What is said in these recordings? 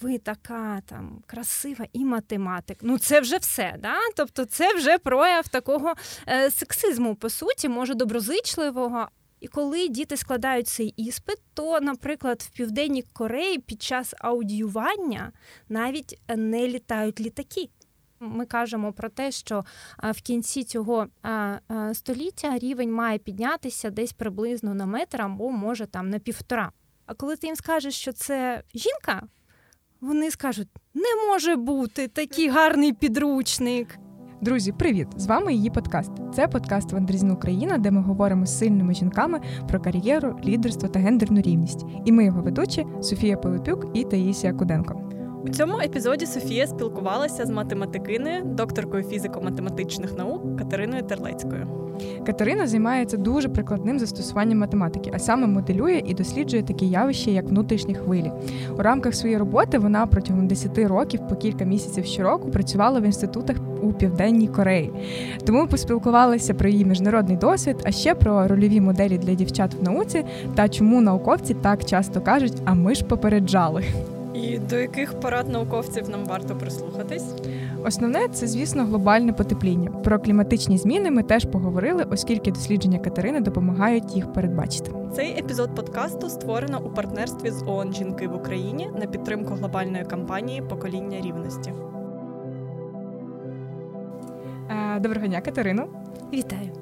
ви така там красива і математик. Ну це вже все. да? Тобто, це вже прояв такого е, сексизму, по суті, може доброзичливого. І коли діти складають цей іспит, то, наприклад, в південній Кореї під час аудіювання навіть не літають літаки. Ми кажемо про те, що в кінці цього століття рівень має піднятися десь приблизно на метр або може там на півтора. А коли ти їм скажеш, що це жінка, вони скажуть: не може бути такий гарний підручник. Друзі, привіт! З вами її подкаст. Це подкаст Вандрізна Україна, де ми говоримо з сильними жінками про кар'єру, лідерство та гендерну рівність. І ми його ведучі Софія Пилипюк і Таїсія Куденко. У цьому епізоді Софія спілкувалася з математикиною, докторкою фізико-математичних наук Катериною Терлецькою. Катерина займається дуже прикладним застосуванням математики, а саме моделює і досліджує такі явища, як внутрішні хвилі. У рамках своєї роботи вона протягом 10 років по кілька місяців щороку працювала в інститутах у південній Кореї. Тому поспілкувалися про її міжнародний досвід, а ще про рольові моделі для дівчат в науці та чому науковці так часто кажуть, а ми ж попереджали. І до яких порад науковців нам варто прислухатись? Основне це, звісно, глобальне потепління. Про кліматичні зміни ми теж поговорили, оскільки дослідження Катерини допомагають їх передбачити. Цей епізод подкасту створено у партнерстві з ООН Жінки в Україні на підтримку глобальної кампанії Покоління рівності. Доброго дня, Катерино. Вітаю.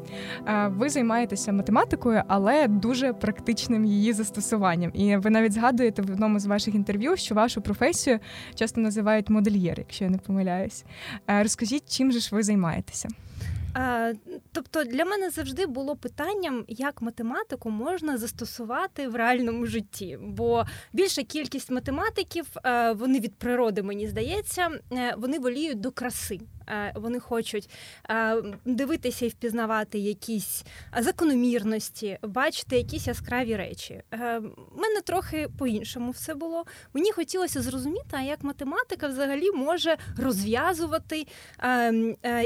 Е, ви займаєтеся математикою, але дуже практичним її застосуванням. І ви навіть згадуєте в одному з ваших інтерв'ю, що вашу професію часто називають модельєр, якщо я не помиляюсь. Е, розкажіть, чим же ж ви займаєтеся? Тобто для мене завжди було питанням, як математику можна застосувати в реальному житті. Бо більша кількість математиків, е, вони від природи, мені здається, вони воліють до краси. Е, вони хочуть е, дивитися і впізнавати якісь закономірності, бачити якісь яскраві речі. У е, мене трохи по-іншому все було. Мені хотілося зрозуміти, як математика взагалі може розв'язувати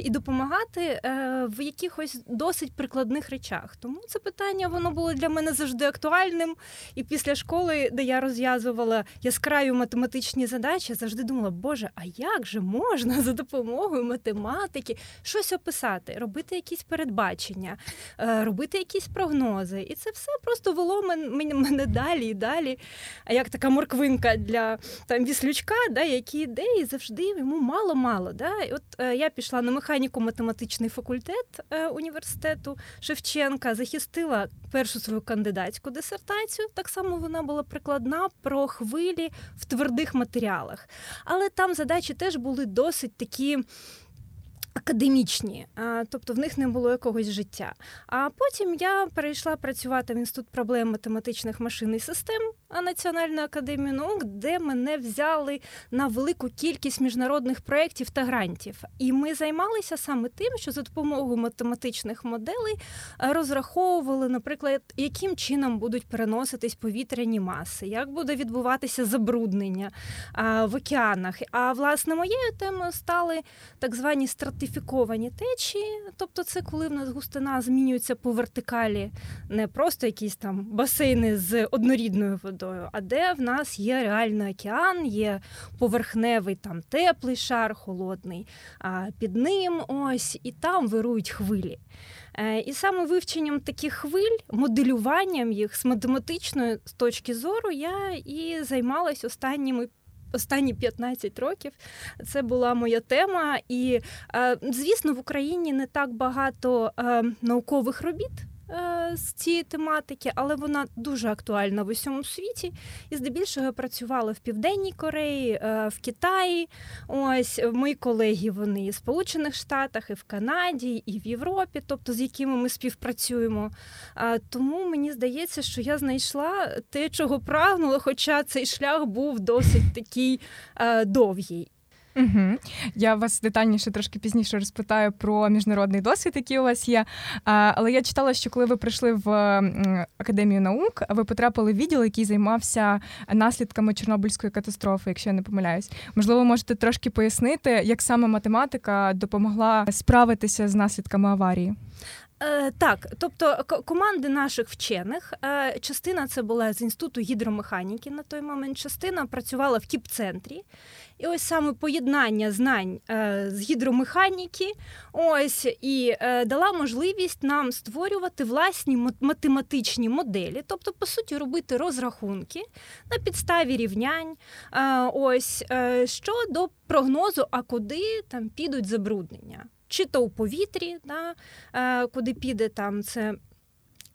і допомагати в якихось досить прикладних речах. Тому це питання воно було для мене завжди актуальним. І після школи, де я розв'язувала яскраві математичні задачі, завжди думала, Боже, а як же можна за допомогою математики, щось описати, робити якісь передбачення, е, робити якісь прогнози. І це все просто вело мене далі і далі. А як така морквинка для там віслючка, да, які ідеї завжди йому мало-мало. Да? І от е, я пішла на механіко-математичний факультет е, університету Шевченка, захистила першу свою кандидатську дисертацію. Так само вона була прикладна про хвилі в твердих матеріалах. Але там задачі теж були досить такі академічні, тобто в них не було якогось життя. А потім я перейшла працювати в інститут проблем математичних машин і систем Національної академії наук, де мене взяли на велику кількість міжнародних проєктів та грантів. І ми займалися саме тим, що за допомогою математичних моделей розраховували, наприклад, яким чином будуть переноситись повітряні маси, як буде відбуватися забруднення в океанах. А власне моєю темою стали так звані стратегії стратифіковані течії, тобто це коли в нас густина змінюється по вертикалі, не просто якісь там басейни з однорідною водою, а де в нас є реальний океан, є поверхневий там теплий шар, холодний, а під ним ось і там вирують хвилі. Е, і саме вивченням таких хвиль, моделюванням їх з математичної точки зору, я і займалась останніми останні 15 років це була моя тема. І, е, звісно, в Україні не так багато е, наукових робіт. Е, з цієї тематики, але вона дуже актуальна в усьому світі. І здебільшого працювала в Південній Кореї, е, в Китаї. Ось мої колеги вони і в Сполучених Штатах, і в Канаді, і в Європі, тобто з якими ми співпрацюємо. Тому мені здається, що я знайшла те, чого прагнула, хоча цей шлях був досить такий е, довгий. Угу. Я вас детальніше трошки пізніше розпитаю про міжнародний досвід, який у вас є. Але я читала, що коли ви прийшли в академію наук, ви потрапили в відділ, який займався наслідками Чорнобильської катастрофи, якщо я не помиляюсь. Можливо, можете трошки пояснити, як саме математика допомогла справитися з наслідками аварії. Е, так, тобто команди наших вчених, е, частина це була з інституту гідромеханіки на той момент, частина працювала в кіп-центрі. І ось саме поєднання знань е, з гідромеханіки, ось і дала можливість нам створювати власні математичні моделі, тобто, по суті, робити розрахунки на підставі рівнянь, ось щодо прогнозу, а куди там підуть забруднення чи то у повітрі, да, е, куди піде там це.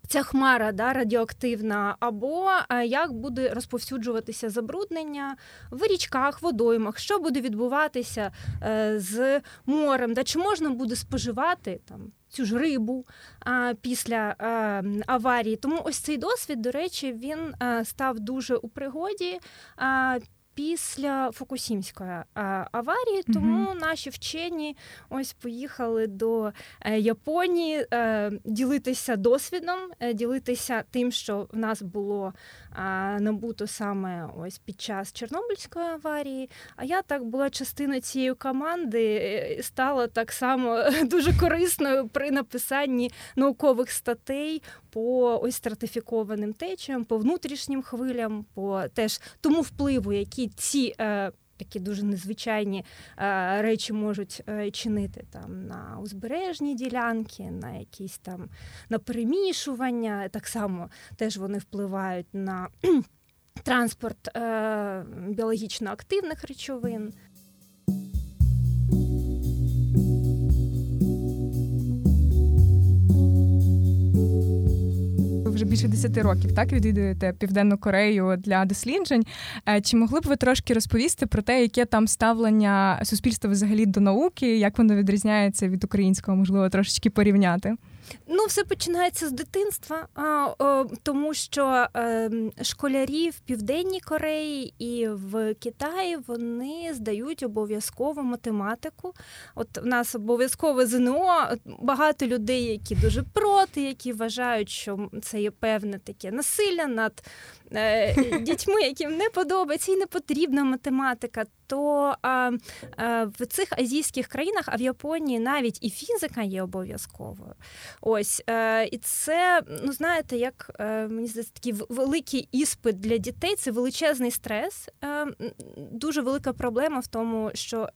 Ця хмара да, радіоактивна, або е, як буде розповсюджуватися забруднення в річках, водоймах, що буде відбуватися е, з морем, да, чи можна буде споживати там цю ж рибу а, після а, аварії. Тому ось цей досвід, до речі, він став дуже у пригоді а, після Фукусімської е, аварії, тому угу. наші вчені ось поїхали до е, Японії е, ділитися досвідом, ділитися тим, що в нас було набуто саме ось під час Чорнобильської аварії. А я так була частиною цієї команди, стала так само дуже корисною при написанні наукових статей по ось стратифікованим течіям, по внутрішнім хвилям, по теж тому впливу, які ці. Е, Такі дуже незвичайні е, речі можуть е, чинити там на узбережні ділянки, на якісь там на перемішування. Так само теж вони впливають на транспорт е, біологічно активних речовин. Вже більше 10 років так відвідуєте Південну Корею для досліджень. Е, чи могли б ви трошки розповісти про те, яке там ставлення суспільства взагалі до науки, як воно відрізняється від українського, можливо, трошечки порівняти? Ну, все починається з дитинства, тому що е, школярі в Південній Кореї і в Китаї вони здають обов'язково математику. От в нас обов'язкове ЗНО, багато людей, які дуже проти, які вважають, що це є певне таке насилля над Е, дітьми, яким не подобається і не потрібна математика, то а, а, в цих азійських країнах, а в Японії навіть і фізика є обов'язковою. Ось а, е, і це, ну знаєте, як е, мені здається, такий великий іспит для дітей, це величезний стрес. Дуже велика проблема в тому, що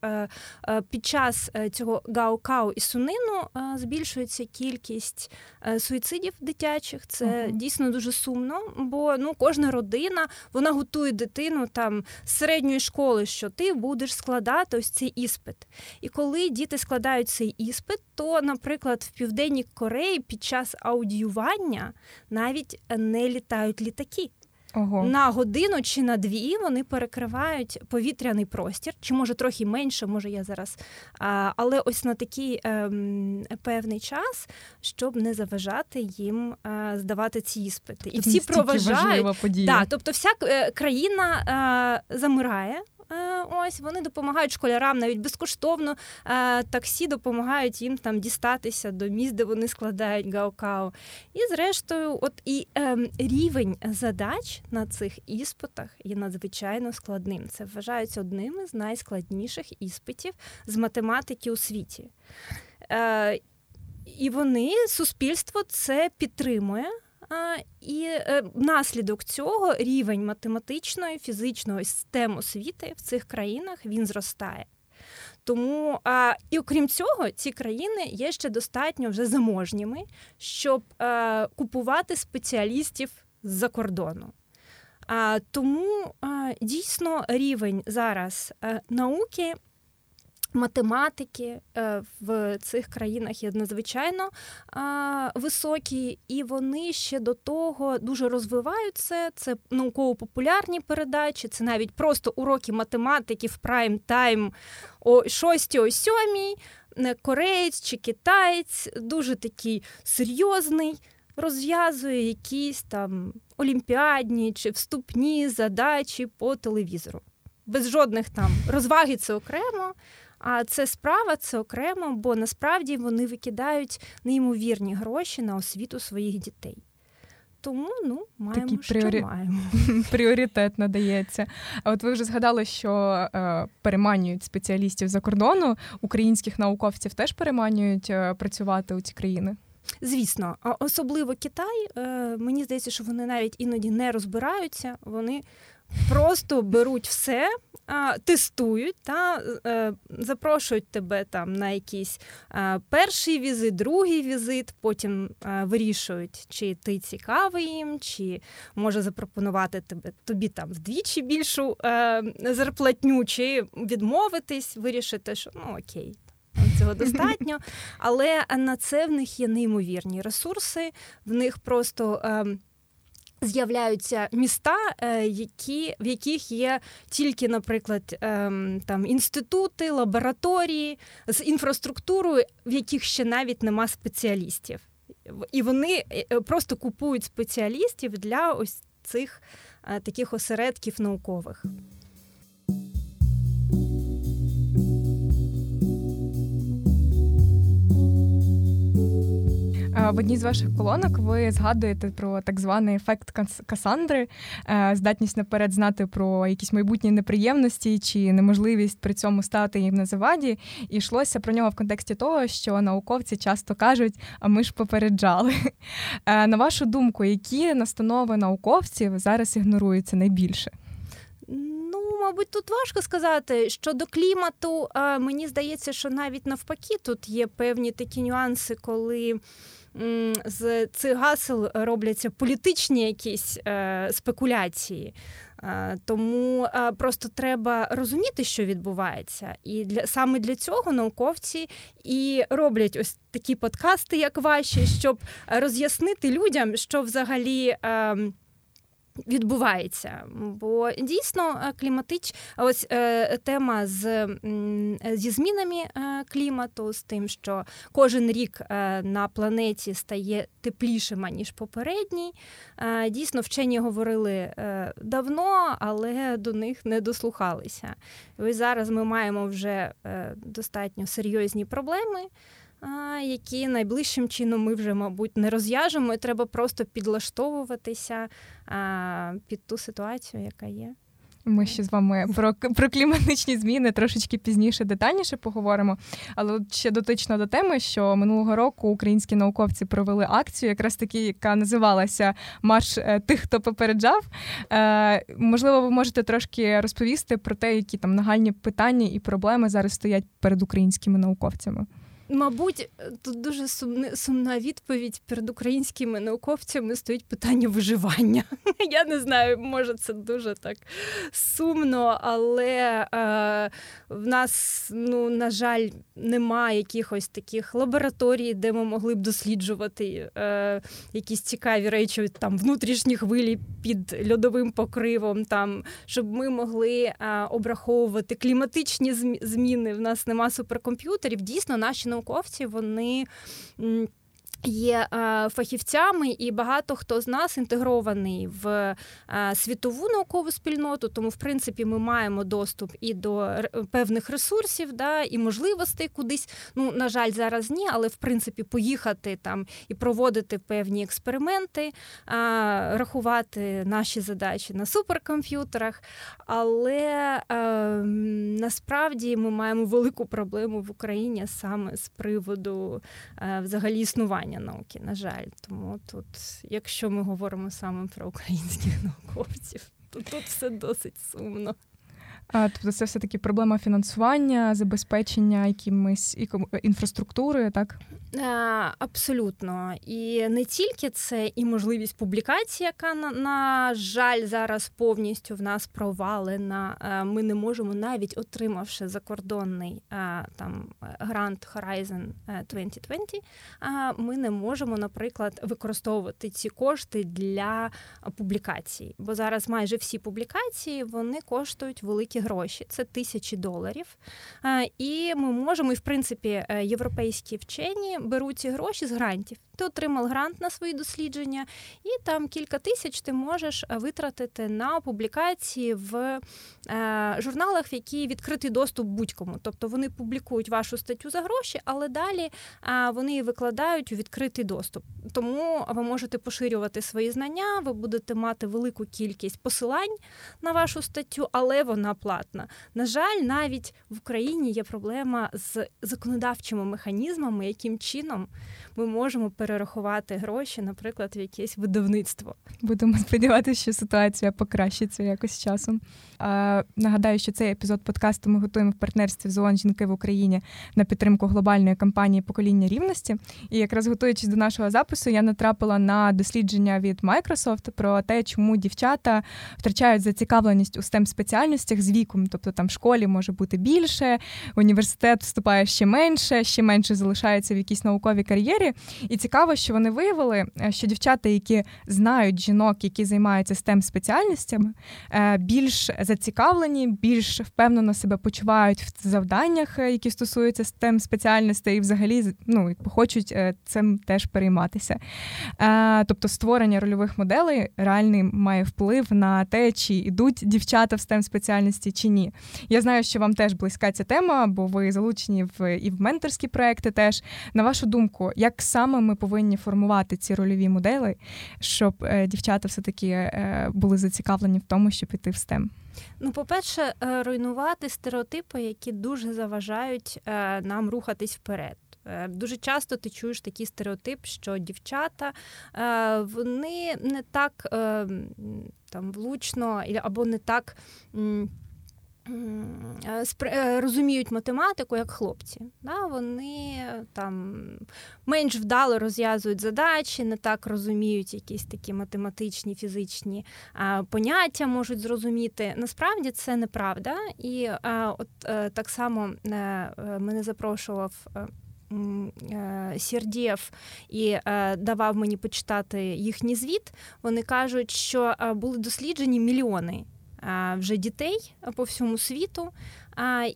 під час цього гаукау і сунину збільшується кількість суїцидів дитячих. Це uh-huh. дійсно дуже сумно, бо ну кожна родина вона готує дитину там з середньої школи, що ти будеш складати ось цей іспит. І коли діти складають цей іспит, то, наприклад, в Південній Кореї під час аудіювання навіть не літають літаки. Ого. На годину чи на дві вони перекривають повітряний простір, чи може трохи менше, може я зараз. А, Але ось на такий ем, певний час, щоб не заважати їм е, здавати ці іспити. І всі проважають. Да, тобто вся е, країна е, замирає. Е, ось вони допомагають школярам навіть безкоштовно. Е, таксі допомагають їм там дістатися до місць, де вони складають гаукау. І зрештою, от і е, рівень задач на цих іспитах є надзвичайно складним. Це вважається одним із найскладніших іспитів з математики у світі. Е, І вони, суспільство, це підтримує. І е, внаслідок цього рівень математичної, фізичної систем освіти в цих країнах він зростає. Тому а, і окрім цього, ці країни є ще достатньо вже заможніми, щоб а, е, купувати спеціалістів з-за кордону. А, Тому а, дійсно рівень зараз е, науки Математики е, в цих країнах є надзвичайно високі, і вони ще до того дуже розвиваються. Це науково-популярні передачі, це навіть просто уроки математики в прайм тайм о 6 о 7 Кореєць чи китаєць дуже такий серйозний, розв'язує якісь там олімпіадні чи вступні задачі по телевізору. Без жодних там розваги це окремо. А це справа, це окремо, бо насправді вони викидають неймовірні гроші на освіту своїх дітей. Тому ну маємо Такий що пріорі... маємо. пріоритет надається. А от ви вже згадали, що е, переманюють спеціалістів за кордону, українських науковців теж переманюють е, працювати у ці країни. Звісно, особливо Китай. Мені здається, що вони навіть іноді не розбираються. Вони просто беруть все, тестують та е, запрошують тебе там на якийсь перший візит, другий візит, потім вирішують, чи ти цікавий їм, чи може запропонувати тебе тобі там вдвічі більшу е, зарплатню, чи відмовитись, вирішити, що ну окей. Цього достатньо, але на це в них є неймовірні ресурси. В них просто ем, З'являються міста, е, які в яких є тільки, наприклад, ем, там інститути, лабораторії з інфраструктурою, в яких ще навіть нема спеціалістів, і вони е, е, просто купують спеціалістів для ось цих таких осередків наукових. В одній з ваших колонок ви згадуєте про так званий ефект Касандри, е, здатність наперед знати про якісь майбутні неприємності чи неможливість при цьому стати їм на заваді. І йшлося про нього в контексті того, що науковці часто кажуть, а ми ж попереджали. Е, на вашу думку, які настанови науковців зараз ігноруються найбільше? Ну, мабуть, тут важко сказати. Щодо клімату, мені здається, що навіть навпаки тут є певні такі нюанси, коли з цих гасел робляться політичні якісь е, спекуляції. Е, тому е, просто треба розуміти, що відбувається, і для саме для цього науковці і роблять ось такі подкасти, як ваші, щоб роз'яснити людям, що взагалі. Відбувається. Бо дійсно е, кліматич, ось е, тема з зі змінами е, клімату, з тим, що кожен рік е, на планеті стає теплішим, ніж попередній. Дійсно, вчені говорили давно, але до них не дослухалися. Ось зараз ми маємо вже достатньо серйозні проблеми які найближчим чином ми вже, мабуть, не розв'яжемо, і треба просто підлаштовуватися під ту ситуацію, яка є. Ми ще з вами про про кліматичні зміни трошечки пізніше детальніше поговоримо. Але ще дотично до теми, що минулого року українські науковці провели акцію, якраз таки, яка називалася Марш е, тих, хто попереджав. Е, Можливо, ви можете трошки розповісти про те, які там нагальні питання і проблеми зараз стоять перед українськими науковцями. Мабуть, тут дуже сумна, сумна відповідь перед українськими науковцями стоїть питання виживання. Я не знаю, може це дуже так сумно, але е, в нас, ну, на жаль, немає якихось таких лабораторій, де ми могли б досліджувати е, якісь цікаві речі, там внутрішні хвилі під льодовим покривом, там, щоб ми могли е, обраховувати кліматичні зміни. В нас нема суперкомп'ютерів. Дійсно, наші науковці вони Є е, фахівцями, і багато хто з нас інтегрований в е, світову наукову спільноту. Тому, в принципі, ми маємо доступ і до певних ресурсів, да, і можливостей кудись. Ну, на жаль, зараз ні, але в принципі поїхати там і проводити певні експерименти, е, рахувати наші задачі на суперкомп'ютерах. Але насправді ми маємо велику проблему в Україні саме з приводу взагалі існування формування науки, на жаль. Тому тут, якщо ми говоримо саме про українських науковців, то тут все досить сумно. А, Тобто це все таки проблема фінансування, забезпечення якимись інфраструктури, так? Абсолютно. І не тільки це і можливість публікації, яка на, на жаль зараз повністю в нас провалена. Ми не можемо навіть отримавши закордонний там грант Horizon 2020, ми не можемо, наприклад, використовувати ці кошти для публікацій. Бо зараз майже всі публікації вони коштують великі гроші. Це тисячі доларів. І ми можемо, і в принципі, е, європейські вчені беруть ці гроші з грантів. Ти отримав грант на свої дослідження, і там кілька тисяч ти можеш е, витратити на публікації в е, журналах, в які відкритий доступ будь-кому. Тобто вони публікують вашу статтю за гроші, але далі вони її викладають у відкритий доступ. Тому ви можете поширювати свої знання, ви будете мати велику кількість посилань на вашу статтю, але вона платна. На жаль, навіть в Україні є проблема з законодавчими механізмами, яким чином ми можемо перевірити перерахувати гроші, наприклад, в якесь видавництво. Будемо сподіватися, що ситуація покращиться якось з часом. А, Нагадаю, що цей епізод подкасту ми готуємо в партнерстві з ООН жінки в Україні на підтримку глобальної кампанії покоління рівності. І якраз готуючись до нашого запису, я натрапила на дослідження від Microsoft про те, чому дівчата втрачають зацікавленість у stem спеціальностях з віком. Тобто там в школі може бути більше, університет вступає ще менше, ще менше залишається в якійсь науковій кар'єрі. І цікаво, що вони виявили, е, що дівчата, які знають жінок, які займаються stem спеціальностями, е, більш зацікавлені, більш впевнено себе почувають в завданнях, е, які стосуються stem спеціальностей, і взагалі ну, хочуть цим теж перейматися. Тобто створення рольових моделей реальний має вплив на те, чи йдуть дівчата в stem спеціальності чи ні. Я знаю, що вам теж близька ця тема, бо ви залучені в і в менторські проекти. Теж на вашу думку, як саме ми повинні формувати ці рольові моделі, щоб е, дівчата все таки е, були зацікавлені в тому, щоб іти в STEM? Ну, по-перше, е, руйнувати стереотипи, які дуже заважають нам рухатись вперед. Дуже часто ти чуєш такий стереотип, що дівчата вони не так там влучно або не так. Е, е, розуміють математику як хлопці. Да? Вони там менш вдало розв'язують задачі, не так розуміють якісь такі математичні, фізичні поняття можуть зрозуміти. Насправді це неправда. І от е, так само мене запрошував. Сірдєв і давав мені почитати їхній звіт. Вони кажуть, що були досліджені мільйони вже дітей по всьому світу,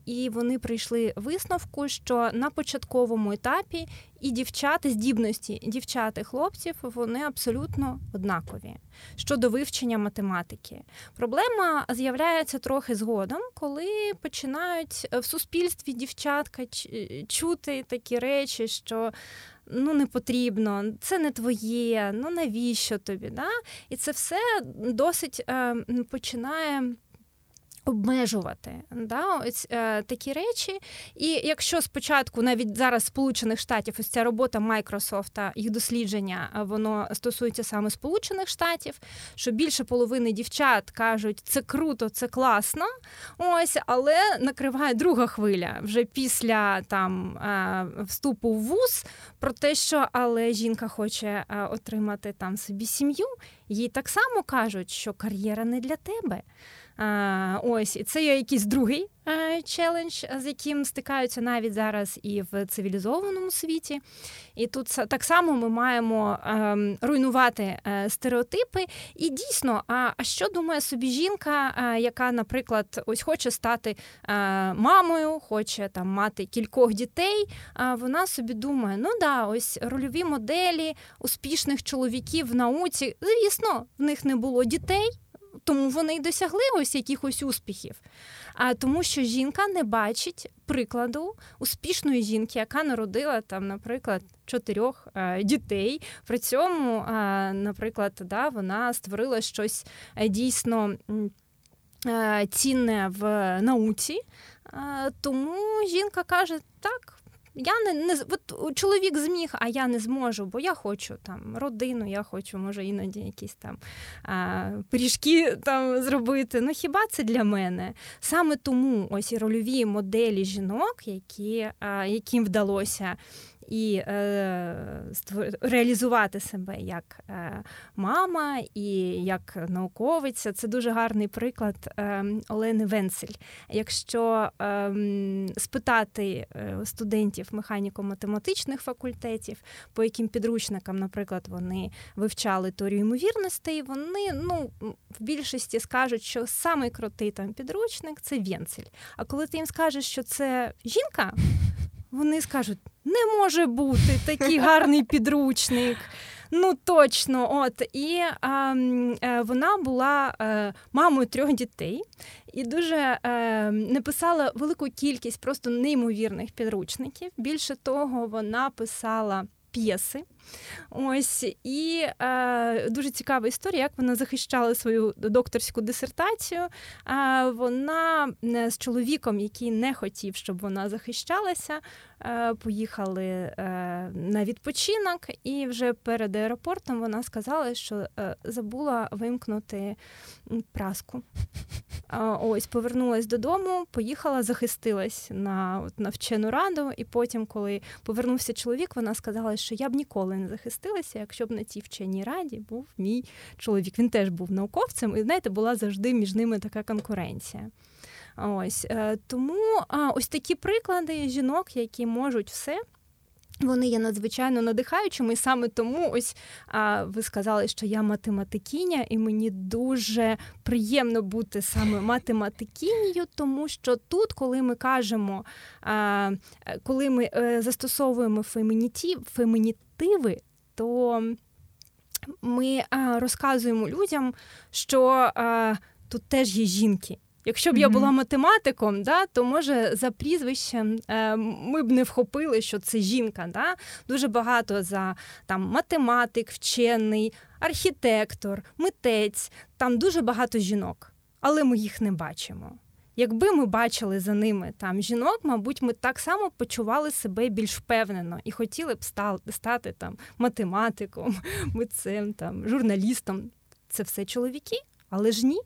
і вони прийшли висновку, що на початковому етапі і дівчата, здібності дівчат і хлопців вони абсолютно однакові щодо вивчення математики. Проблема з'являється трохи згодом, коли починають в суспільстві дівчатка чути такі речі, що ну не потрібно, це не твоє, ну навіщо тобі? Да? І це все досить е, починає Обмежувати да, ось е, такі речі. І якщо спочатку, навіть зараз Сполучених Штатів, ось ця робота Майкрософта, їх дослідження, воно стосується саме Сполучених Штатів, що більше половини дівчат кажуть, це круто, це класно. Ось, але накриває друга хвиля вже після там е, вступу в вуз про те, що але жінка хоче е, отримати там собі сім'ю, їй так само кажуть, що кар'єра не для тебе. Ось це є якийсь другий е, челендж, з яким стикаються навіть зараз і в цивілізованому світі. І тут так само ми маємо ем, руйнувати е, стереотипи. І дійсно, а що думає собі жінка, е, яка, наприклад, ось хоче стати мамою, хоче там мати кількох дітей. А вона собі думає: ну да, ось рольові моделі успішних чоловіків в науці. Звісно, в них не було дітей тому вони й досягли ось якихось успіхів. А тому, що жінка не бачить прикладу успішної жінки, яка народила там, наприклад, чотирьох е, дітей. При цьому, е, наприклад, да, вона створила щось е, дійсно. Е, цінне в науці, е, тому жінка каже: так, я не не от чоловік зміг, а я не зможу, бо я хочу там родину, я хочу, може, іноді якісь там а, пиріжки там зробити. Ну хіба це для мене? Саме тому ось і рольові моделі жінок, які, а, яким вдалося і е, реалізувати себе як е, мама і як науковиця. Це дуже гарний приклад е, Олени Венцель. Якщо е, спитати е, студентів механіко-математичних факультетів, по яким підручникам, наприклад, вони вивчали теорію ймовірностей, вони ну, в більшості скажуть, що самий крутий там підручник це Венцель. А коли ти їм скажеш, що це жінка, вони скажуть: не може бути такий гарний підручник. Ну точно, от і а, е, вона була е, мамою трьох дітей і дуже е, написала велику кількість просто неймовірних підручників. Більше того, вона писала п'єси. Ось і е, дуже цікава історія, як вона захищала свою докторську дисертацію. Е, вона з чоловіком, який не хотів, щоб вона захищалася, Е, поїхали е, на відпочинок, і вже перед аеропортом вона сказала, що е, забула вимкнути праску. Ось повернулась додому, поїхала, захистилась на от, на вчену раду, і потім, коли повернувся чоловік, вона сказала, що я б ніколи не захистилася, якщо б на цій вченій раді був мій чоловік. Він теж був науковцем, і знаєте, була завжди між ними така конкуренція. Ось е, тому ось такі приклади жінок, які можуть все. Вони є надзвичайно надихаючими, і саме тому ось а, ви сказали, що я математикиня, і мені дуже приємно бути саме математикінею, тому що тут, коли ми кажемо, а, коли ми е, застосовуємо фемінітів, фемінітиви, то ми а, розказуємо людям, що а, тут теж є жінки. Якщо б я була математиком, да, то може за прізвищем е, ми б не вхопили, що це жінка. Да? Дуже багато за там математик, вчений, архітектор, митець. Там дуже багато жінок, але ми їх не бачимо. Якби ми бачили за ними там жінок, мабуть, ми так само почували себе більш впевнено і хотіли б стати там математиком, митцем, там журналістом. Це все чоловіки, але ж ні.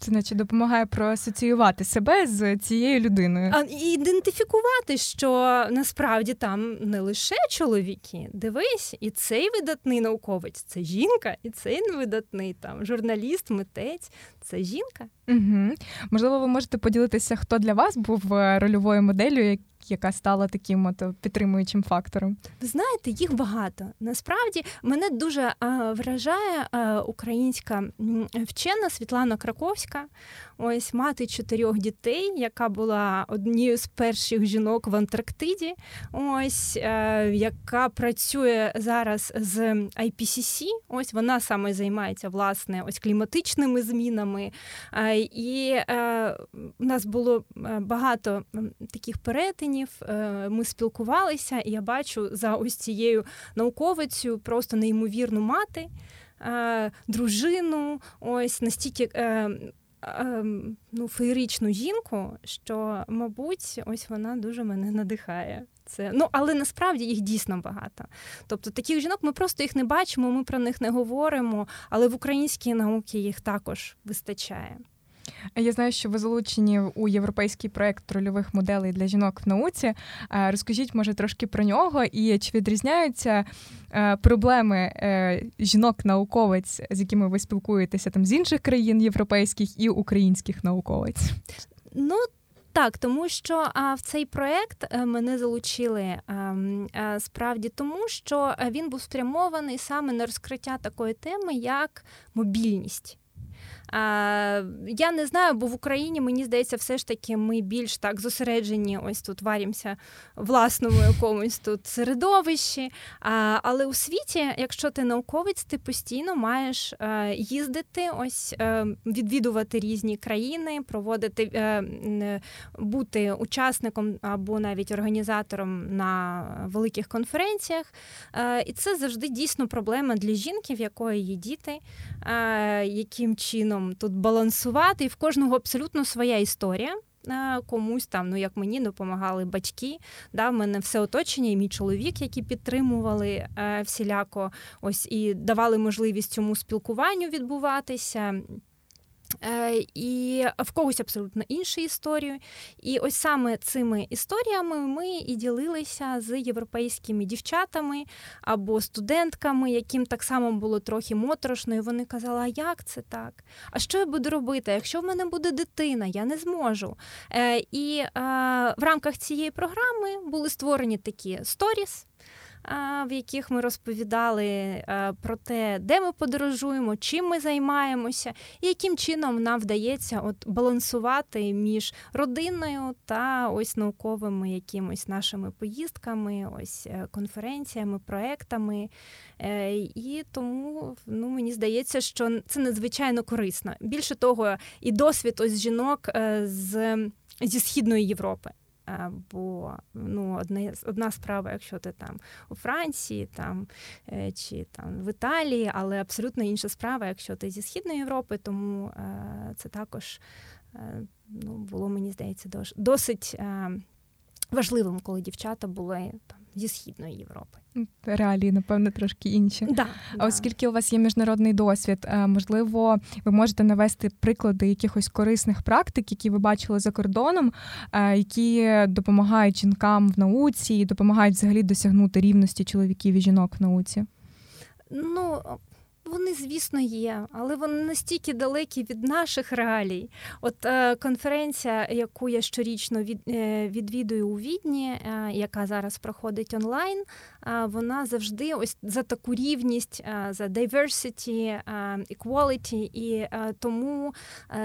Це наче допомагає проасоціювати себе з цією людиною. А ідентифікувати, що насправді там не лише чоловіки. Дивись, і цей видатний науковець це жінка, і цей видатний там журналіст, митець це жінка. Угу. Можливо, ви можете поділитися, хто для вас був е, рольовою моделлю, яка стала таким от підтримуючим фактором? Ви знаєте, їх багато. Насправді мене дуже а, вражає а, українська вчена Світлана Краковська, ось мати чотирьох дітей, яка була однією з перших жінок в Антарктиді, ось а, е, яка працює зараз з IPCC, Ось вона саме займається власне ось кліматичними змінами. І е, у нас було е, багато таких перетинів. Е, ми спілкувалися, і я бачу за ось цією науковицю просто неймовірну мати, дружину, ось настільки. Ну, феєричну жінку, що, мабуть, ось вона дуже мене надихає. Це ну, але насправді їх дійсно багато. Тобто таких жінок ми просто їх не бачимо, ми про них не говоримо, але в українській науці їх також вистачає. Я знаю, що ви залучені у європейський проект рольових моделей для жінок в науці. Розкажіть, може, трошки про нього і чи відрізняються е, проблеми е, жінок-науковець, з якими ви спілкуєтеся там з інших країн європейських і українських науковець? Ну так, тому що а, в цей проект е, мене залучили а, а, справді тому, що він був спрямований саме на розкриття такої теми, як мобільність. Я не знаю, бо в Україні мені здається, все ж таки ми більш так зосереджені. Ось тут варімося власному якомусь тут середовищі. Але у світі, якщо ти науковець, ти постійно маєш е, їздити, ось е, відвідувати різні країни, проводити е, бути учасником або навіть організатором на великих конференціях. І це завжди дійсно проблема для жінки, в якої є діти, яким чином чином тут балансувати, і в кожного абсолютно своя історія. Комусь там, ну як мені допомагали батьки, да, в мене все оточення, і мій чоловік, які підтримували е, всіляко, ось і давали можливість цьому спілкуванню відбуватися. Е, і в когось абсолютно іншу історію. І ось саме цими історіями ми і ділилися з європейськими дівчатами або студентками, яким так само було трохи моторошно, і вони казали, а як це так? А що я буду робити? Якщо в мене буде дитина, я не зможу. Е, і в рамках цієї програми були створені такі сторіс в яких ми розповідали про те, де ми подорожуємо, чим ми займаємося, і яким чином нам вдається от балансувати між родиною та ось науковими якимось нашими поїздками, ось е, конференціями, проектами. Е, і тому ну, мені здається, що це надзвичайно корисно. Більше того, і досвід ось жінок е, з зі східної Європи. Бо ну, одне, одна справа, якщо ти там у Франції там, е, чи там в Італії, але абсолютно інша справа, якщо ти зі Східної Європи, тому е, це також ну, було, мені здається, досить важливим, коли дівчата були там зі східної Європи. Реалії, напевно, трошки інші. Да, а да. оскільки у вас є міжнародний досвід, е, можливо, ви можете навести приклади якихось корисних практик, які ви бачили за кордоном, е, які допомагають жінкам в науці і допомагають взагалі досягнути рівності чоловіків і жінок в науці? Ну вони, звісно, є, але вони настільки далекі від наших реалій. От е, конференція, яку я щорічно від, е, відвідую у Відні, е, яка зараз проходить онлайн, е, вона завжди ось за таку рівність, е, за diversity, е, equality, і тому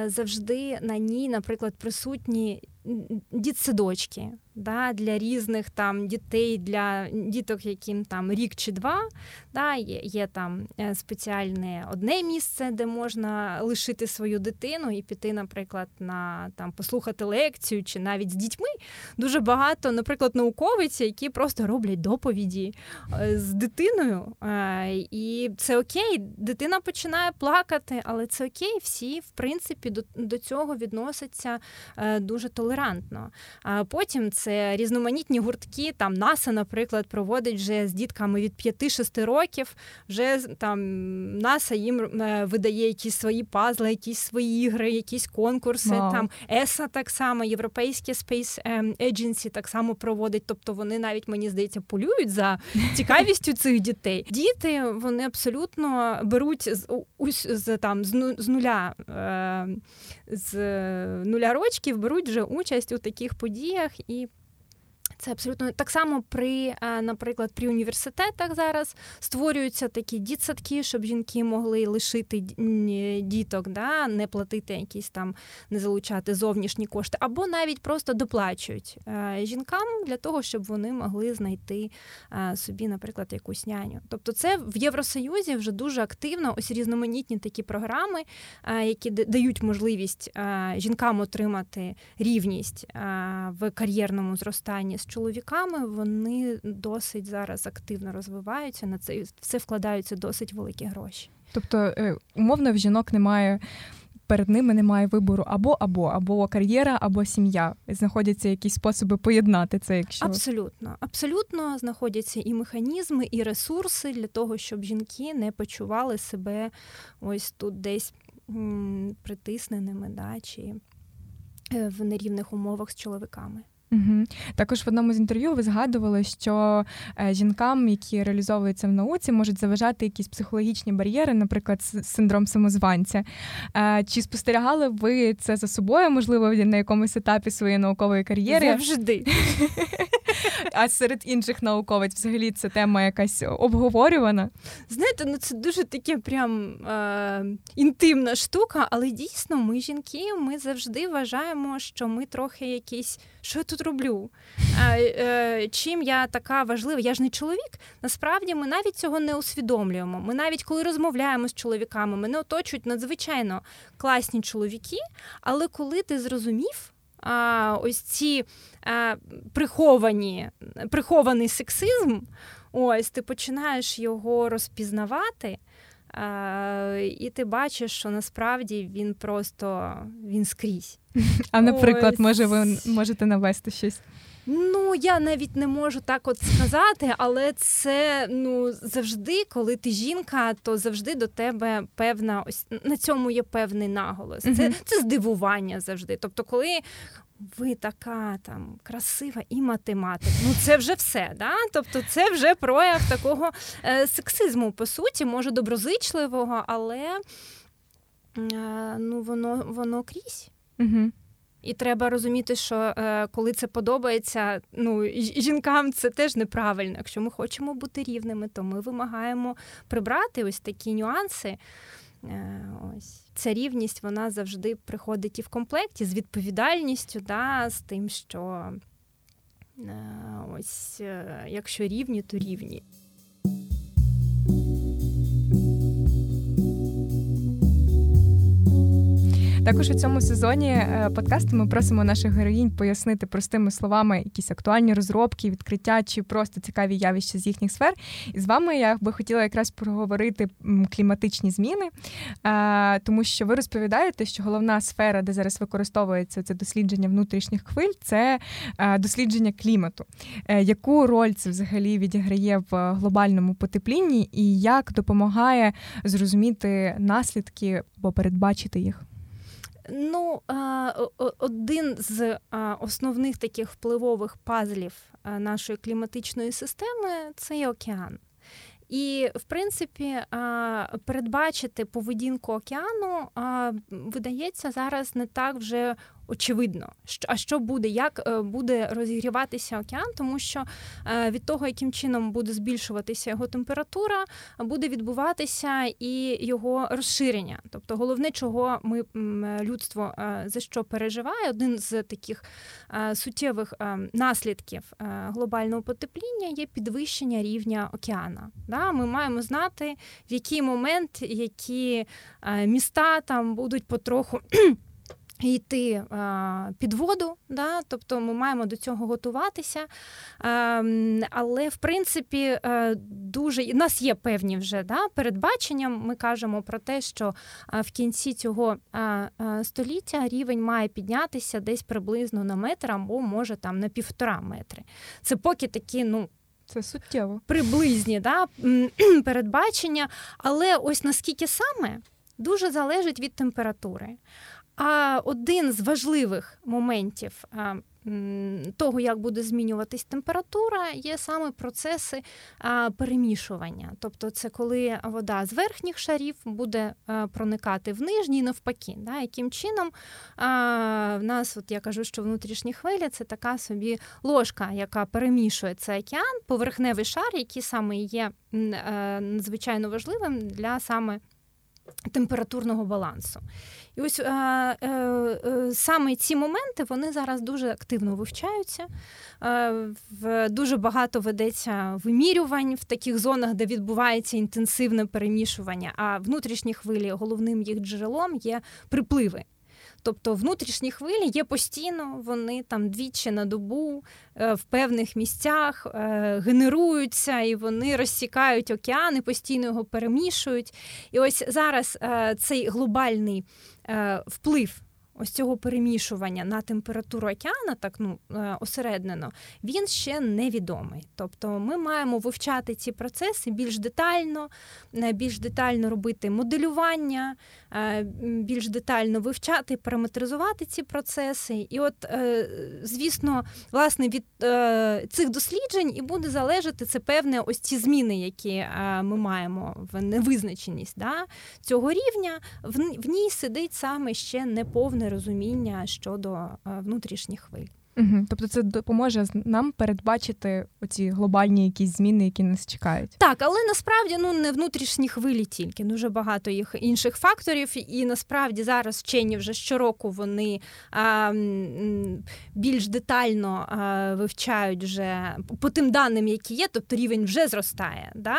завжди на ній, наприклад, присутні дітсадочки да, для різних там дітей, для діток, яким там рік чи два. Да, Є є там е, спеціальне одне місце, де можна лишити свою дитину і піти, наприклад, на там послухати лекцію, чи навіть з дітьми. Дуже багато, наприклад, науковиці, які просто роблять доповіді е, з дитиною. Е, і це окей, дитина починає плакати, але це окей, всі, в принципі, до, до цього відносяться дуже толерантно. А потім це різноманітні гуртки. Там НАСА, наприклад, проводить вже з дітками від 5-6 років. Вже там НАСА їм е, видає якісь свої пазли, якісь свої ігри, якісь конкурси. Wow. Там ЕСА так само, Європейське Space ем, Agency так само проводить. Тобто вони навіть мені здається полюють за цікавістю цих дітей. Діти вони абсолютно беруть з з там з нуля е, з нуля рочків, беруть вже участь у таких подіях і. Це абсолютно так само при, е, наприклад, при університетах зараз створюються такі дітсадки, щоб жінки могли лишити діток, да, не платити якісь там, не залучати зовнішні кошти, або навіть просто доплачують е, жінкам для того, щоб вони могли знайти е, собі, наприклад, якусь няню. Тобто, це в Євросоюзі вже дуже активно ось різноманітні такі програми, які дають можливість жінкам отримати рівність в кар'єрному зростанні з чоловіками вони досить зараз активно розвиваються на це все вкладаються досить великі гроші. Тобто, е, умовно, в жінок немає. Перед ними немає вибору або або або кар'єра, або сім'я. Знаходяться якісь способи поєднати це. Якщо абсолютно, абсолютно знаходяться і механізми, і ресурси для того, щоб жінки не почували себе ось тут десь м- притисненими, да, чи е, в нерівних умовах з чоловіками. Угу. Також в одному з інтерв'ю ви згадували, що е, жінкам, які реалізовуються в науці, можуть заважати якісь психологічні бар'єри, наприклад, синдром самозванця. Е, чи спостерігали ви це за собою, можливо, на якомусь етапі своєї наукової кар'єри? Завжди. А серед інших науковиць взагалі ця тема якась обговорювана? Знаєте, ну це дуже таке прям е- інтимна штука, але дійсно ми жінки, ми завжди вважаємо, що ми трохи якісь. Що я тут роблю? А, е, Чим я така важлива? Я ж не чоловік. Насправді ми навіть цього не усвідомлюємо. Ми навіть коли розмовляємо з чоловіками, мене оточують надзвичайно класні чоловіки, але коли ти зрозумів. А, Ось ці приховані, прихований сексизм, ось ти починаєш його розпізнавати, і ти бачиш, що насправді він просто він скрізь. А наприклад, Ось. може ви можете навести щось? Ну, я навіть не можу так от сказати, але це ну завжди, коли ти жінка, то завжди до тебе певна ось на цьому є певний наголос. Це це здивування завжди. Тобто, коли ви така там красива і математик, ну це вже все. да? Тобто, це вже прояв такого е, сексизму, по суті, може доброзичливого, але е, ну воно воно крізь. Угу. І треба розуміти, що е, коли це подобається, ну жінкам це теж неправильно. Якщо ми хочемо бути рівними, то ми вимагаємо прибрати ось такі нюанси. Е, ось ця рівність вона завжди приходить і в комплекті з відповідальністю, да, з тим, що е, ось е, якщо рівні, то рівні. Також у цьому сезоні е, подкасту ми просимо наших героїнь пояснити простими словами якісь актуальні розробки, відкриття чи просто цікаві явища з їхніх сфер. І з вами я би хотіла якраз проговорити кліматичні зміни, е, тому що ви розповідаєте, що головна сфера, де зараз використовується це дослідження внутрішніх хвиль, це е, дослідження клімату. Яку роль це взагалі відіграє в глобальному потеплінні, і як допомагає зрозуміти наслідки або передбачити їх? Ну, один з основних таких впливових пазлів нашої кліматичної системи це океан. І, в принципі, передбачити поведінку океану видається зараз не так вже очевидно, що а що буде, як е, буде розігріватися океан, тому що е, від того, яким чином буде збільшуватися його температура, буде відбуватися і його розширення. Тобто, головне, чого ми людство е, за що переживає, один з таких суттєвих наслідків глобального потепління є підвищення рівня океана. Ми маємо знати, в який момент які міста там будуть потроху йти під воду, да? тобто ми маємо до цього готуватися. Але в принципі дуже у нас є певні вже да, передбачення. Ми кажемо про те, що в кінці цього століття рівень має піднятися десь приблизно на метр або може там на півтора метри. Це поки такі, ну. Це суттєво приблизні да, передбачення, але ось наскільки саме дуже залежить від температури. А один з важливих моментів того, як буде змінюватись температура, є саме процеси перемішування. Тобто, це коли вода з верхніх шарів буде проникати в нижній, навпаки. Да? Яким чином в нас, от я кажу, що внутрішні хвилі це така собі ложка, яка перемішує цей океан, поверхневий шар, який саме є надзвичайно важливим для саме температурного балансу. І ось е, е, е, саме ці моменти вони зараз дуже активно вивчаються. Е, в Дуже багато ведеться вимірювань в таких зонах, де відбувається інтенсивне перемішування. А внутрішні хвилі головним їх джерелом є припливи. Тобто внутрішні хвилі є постійно, вони там двічі на добу е, в певних місцях е, генеруються і вони розсікають океани, постійно його перемішують. І ось зараз е, цей глобальний вплив ось цього перемішування на температуру океана, так ну е, осереднено, він ще невідомий. Тобто ми маємо вивчати ці процеси більш детально, е, більш детально робити моделювання, е, більш детально вивчати, параметризувати ці процеси. І, от, звісно, власне, від цих досліджень і буде залежати це певне ось ці зміни, які ми маємо в невизначеність да, цього рівня. В ній сидить саме ще неповне розуміння щодо е, внутрішніх хвиль. Угу. Тобто це допоможе нам передбачити оці глобальні якісь зміни, які нас чекають. Так, але насправді ну не внутрішні хвилі тільки дуже багато їх інших факторів. І насправді зараз вчені вже щороку вони а, більш детально а, вивчають вже по тим даним, які є, тобто рівень вже зростає. Да?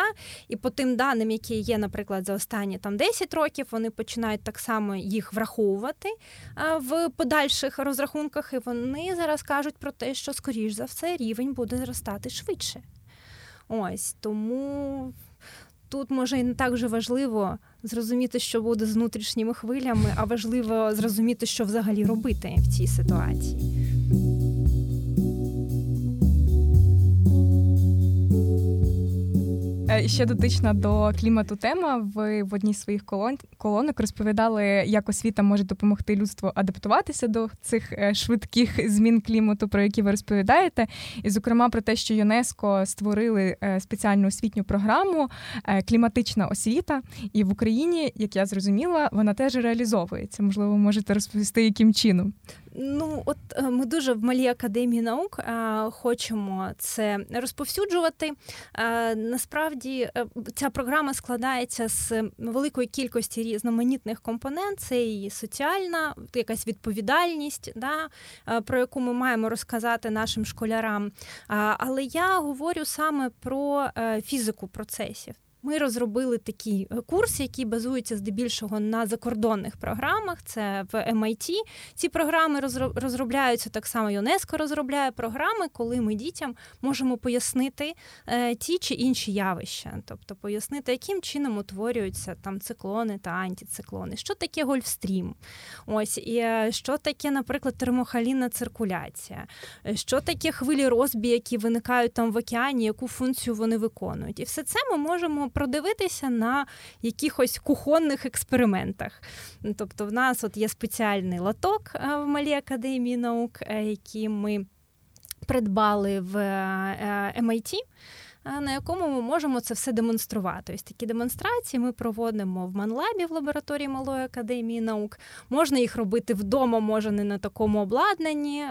І по тим даним, які є, наприклад, за останні там 10 років, вони починають так само їх враховувати а, в подальших розрахунках, і вони зараз кажуть про те, що, скоріш за все, рівень буде зростати швидше. Ось тому тут може і не так же важливо зрозуміти, що буде з внутрішніми хвилями, а важливо зрозуміти, що взагалі робити в цій ситуації. Ще дотична до клімату тема. Ви в одній з своїх колон колонок розповідали, як освіта може допомогти людству адаптуватися до цих е, швидких змін клімату, про які ви розповідаєте. І, зокрема, про те, що ЮНЕСКО створили е, спеціальну освітню програму Кліматична освіта. І в Україні, як я зрозуміла, вона теж реалізовується. Можливо, можете розповісти, яким чином. Ну, от е, ми дуже в малій академії наук а, е, хочемо це розповсюджувати. А, е, насправді ця програма складається з великої кількості різноманітних компонент. Це і соціальна, якась відповідальність, да, про яку ми маємо розказати нашим школярам. А, але я говорю саме про фізику процесів. Ми розробили такий е, курс, який базується здебільшого на закордонних програмах. Це в MIT. Ці програми розробляються так само. ЮНЕСКО розробляє програми, коли ми дітям можемо пояснити е, ті чи інші явища, тобто пояснити, яким чином утворюються там циклони та антициклони, що таке гольфстрім, ось і е, що таке, наприклад, термохалінна циркуляція, що таке хвилі розбій, які виникають там в океані, яку функцію вони виконують, і все це ми можемо продивитися на якихось кухонних експериментах. Тобто, в нас от є спеціальний лоток е, в малій академії наук, е, який ми придбали в MIT. На якому ми можемо це все демонструвати. Ось такі демонстрації ми проводимо в Манлабі в лабораторії Малої академії наук. Можна їх робити вдома, може не на такому обладнанні.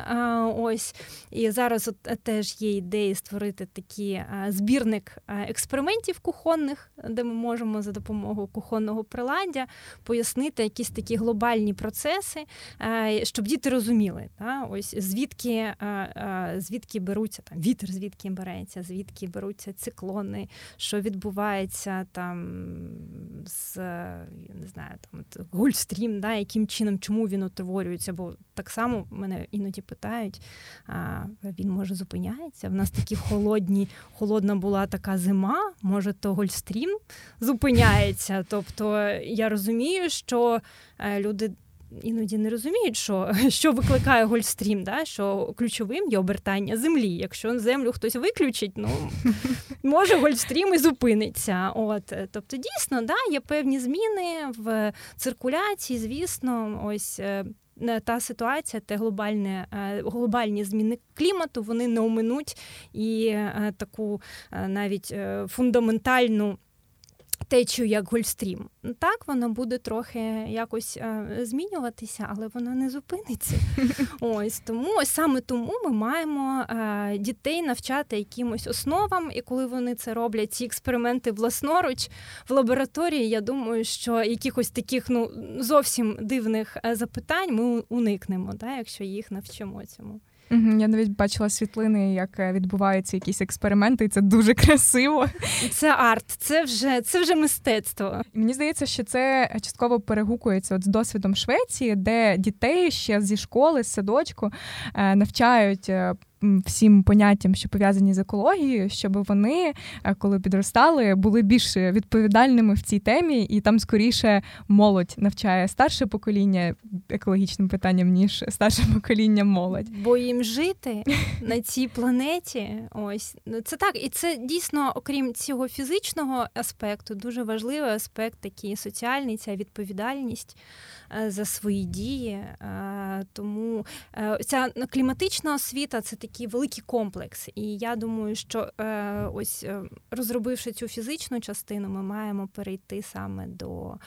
Ось і зараз от е, теж є ідеї створити такий е, збірник е, експериментів кухонних, де ми можемо за допомогою кухонного приладдя пояснити якісь такі глобальні процеси, щоб діти розуміли, ось звідки звідки беруться там вітер, звідки береться, звідки беруться відбуваються циклони, що відбувається там з не знаю, там Гольфстрім, да, яким чином, чому він утворюється? Бо так само мене іноді питають, а він може зупиняється. В нас такі холодні, холодна була така зима, може, то Гольфстрім зупиняється. Тобто я розумію, що е, люди іноді не розуміють, що що викликає Гольфстрім, да? що ключовим є обертання землі. Якщо землю хтось виключить, ну може Гольфстрім і зупиниться. От, Тобто, дійсно, да, є певні зміни в циркуляції, звісно, ось. Е, та ситуація, те глобальне е, глобальні зміни клімату, вони не оминуть і е, таку навіть фундаментальну течію як Гольфстрім. Так, воно буде трохи якось е, змінюватися, але воно не зупиниться. Ось тому ось саме тому ми маємо е, дітей навчати якимось основам, і коли вони це роблять, ці експерименти власноруч в лабораторії, я думаю, що якихось таких ну зовсім дивних е, запитань ми уникнемо, да, якщо їх навчимо цьому. Я навіть бачила світлини, як е, відбуваються якісь експерименти, і це дуже красиво. Це арт, це вже це вже мистецтво. Мені здається, що це частково перегукується от з досвідом Швеції, де дітей ще зі школи, з садочку е, навчають е, всім поняттям, що пов'язані з екологією, щоб вони, е, коли підростали, були більш відповідальними в цій темі, і там скоріше молодь навчає старше покоління екологічним питанням, ніж старше покоління молодь. Бо їм жити на цій планеті, ось ну, це так, і це дійсно, окрім цього фізичного аспекту, дуже важливий аспект, такий соціальний, ця відповідальність. Е, за свої дії. Е, тому е, ця кліматична освіта це такий великий комплекс. І я думаю, що ось розробивши цю фізичну частину, ми маємо перейти саме до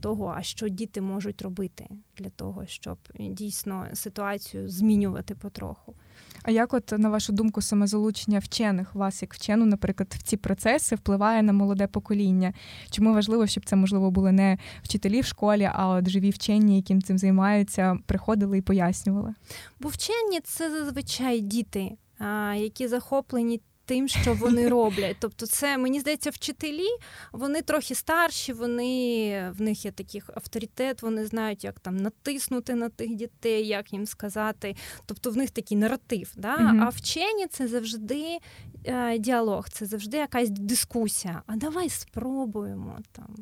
того, а що діти можуть робити для того, щоб дійсно ситуацію змінювати потроху. А як, от на вашу думку, саме вчених вас, як вчену, наприклад, в ці процеси впливає на молоде покоління? Чому важливо, щоб це можливо були не вчителі в школі, а от живі вчені, яким цим займаються, приходили і пояснювали? Бо вчені це зазвичай діти, які захоплені тим, що вони роблять. Тобто, це мені здається, вчителі вони трохи старші, вони в них є такий авторитет, вони знають, як там натиснути на тих дітей, як їм сказати. Тобто в них такий наратив. Да? mm А вчені це завжди е, діалог, це завжди якась дискусія. А давай спробуємо там.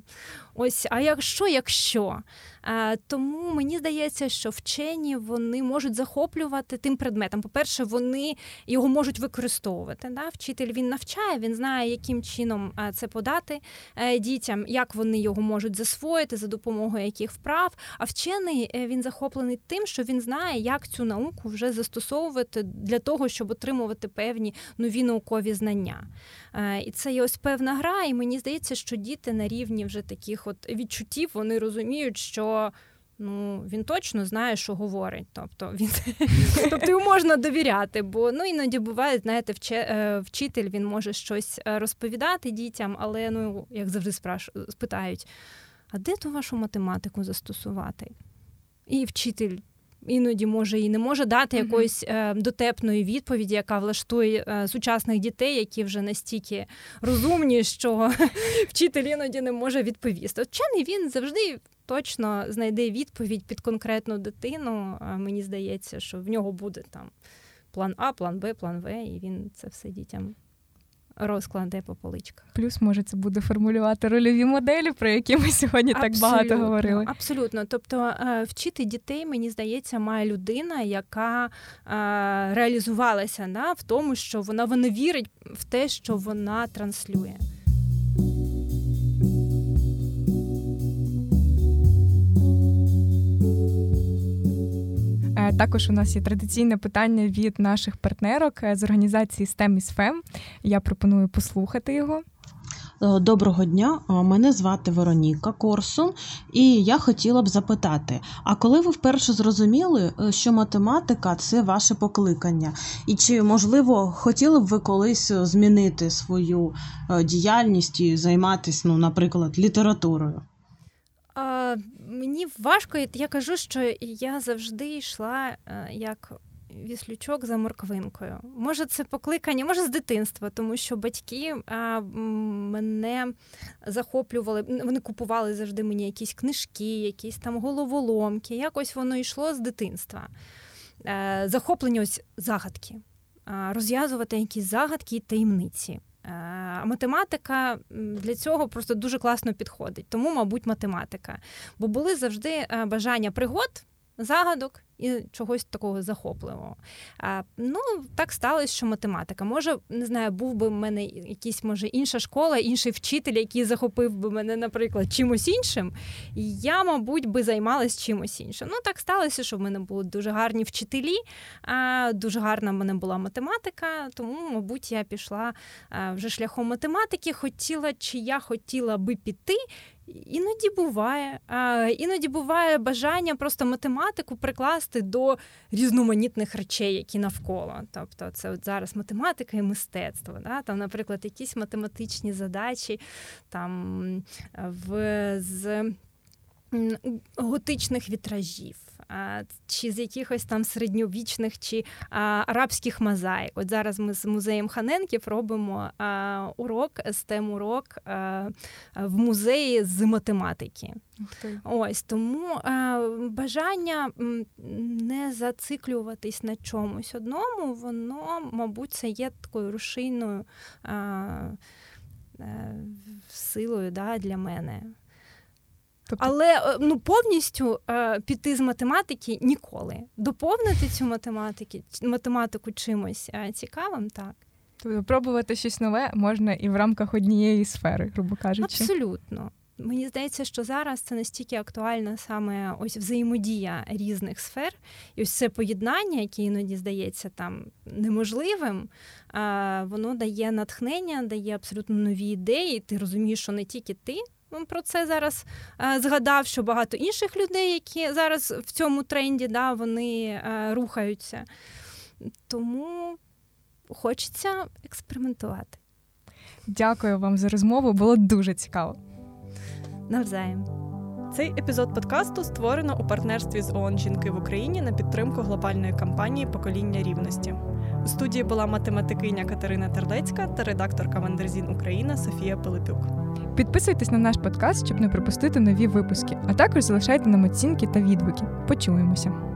Ось, а якщо, якщо? Е, тому мені здається, що вчені вони можуть захоплювати тим предметом. По-перше, вони його можуть використовувати. Да? Вчитель він навчає, він знає, яким чином е, це подати е, дітям, як вони його можуть засвоїти за допомогою яких вправ. А вчений він захоплений тим, що він знає, як цю науку вже застосовувати для того, щоб отримувати певні нові наукові знання. І це є ось певна гра, і мені здається, що діти на рівні вже таких от відчуттів вони розуміють, що. Ну, він точно знає, що говорить. Тобто він тобто йому можна довіряти, бо ну іноді буває, знаєте, е, вчитель він може щось е, розповідати дітям, але ну як завжди спраш... спитають: а де ту вашу математику застосувати? І вчитель іноді може і не може дати якоїсь е, дотепної відповіді, яка влаштує е, сучасних дітей, які вже настільки розумні, що вчитель іноді не може відповісти. Вчений він завжди. Точно знайде відповідь під конкретну дитину. Мені здається, що в нього буде там план А, план Б, план В, і він це все дітям розкладе по поличках. Плюс, може, це буде формулювати рольові моделі, про які ми сьогодні абсолютно, так багато говорили. Абсолютно. Тобто, е, вчити дітей, мені здається, має людина, яка е, реалізувалася да, в тому, що вона, вона вірить в те, що вона транслює. Також у нас є традиційне питання від наших партнерок е, з організації STEM is FEM. Я пропоную послухати його. Е, доброго дня, мене звати Вероніка Корсун, і я хотіла б запитати: а коли ви вперше зрозуміли, що математика це ваше покликання? І чи можливо хотіли б ви колись змінити свою діяльність і займатися, ну, наприклад, літературою? Мені важко, я кажу, що я завжди йшла е, як віслючок за морквинкою. Може, це покликання, може з дитинства, тому що батьки а, мене захоплювали, вони купували завжди мені якісь книжки, якісь там головоломки. Якось воно йшло з дитинства. Е, захоплення ось загадки, розв'язувати якісь загадки і таємниці. А математика для цього просто дуже класно підходить. Тому, мабуть, математика. Бо були завжди е, бажання пригод, загадок і чогось такого захопливого. А, Ну, так сталося, що математика. Може, не знаю, був би в мене якийсь, може, інша школа, інший вчитель, який захопив би мене, наприклад, чимось іншим. І я, мабуть, би займалась чимось іншим. Ну, так сталося, що в мене були дуже гарні вчителі, а дуже гарна в мене була математика, тому, мабуть, я пішла вже шляхом математики. Хотіла, чи я хотіла би піти. Іноді буває, іноді буває бажання просто математику прикласти до різноманітних речей, які навколо. Тобто, це от зараз математика і мистецтво. Да? Там, наприклад, якісь математичні задачі там в з готичних вітражів чи з якихось там середньовічних чи арабських мозаїк. От зараз ми з музеєм Ханенків робимо урок, stem урок в музеї з математики. Ось тому бажання не зациклюватись на чомусь одному, воно, мабуть, це є такою рушійною е, силою да, для мене. Тобто... Але е, ну повністю е, піти з математики ніколи. Доповнити цю математики, математику чимось е, цікавим, так. Тобто пробувати щось нове можна і в рамках однієї сфери, грубо кажучи. Абсолютно. Мені здається, що зараз це настільки актуальна саме ось взаємодія різних сфер, і ось це поєднання, яке іноді здається там неможливим, воно дає натхнення, дає абсолютно нові ідеї. Ти розумієш, що не тільки ти про це зараз е, згадав, що багато інших людей, які зараз в цьому тренді, да, вони е, рухаються. Тому хочеться експериментувати. Дякую вам за розмову, було дуже цікаво. Навзаєм. Цей епізод подкасту створено у партнерстві з ООН Жінки в Україні на підтримку глобальної кампанії Покоління рівності. У студії була математикиня Катерина Терлецька та редакторка Вандерзін Україна Софія Пилипюк. Підписуйтесь на наш подкаст, щоб не пропустити нові випуски, а також залишайте нам оцінки та відгуки. Почуємося.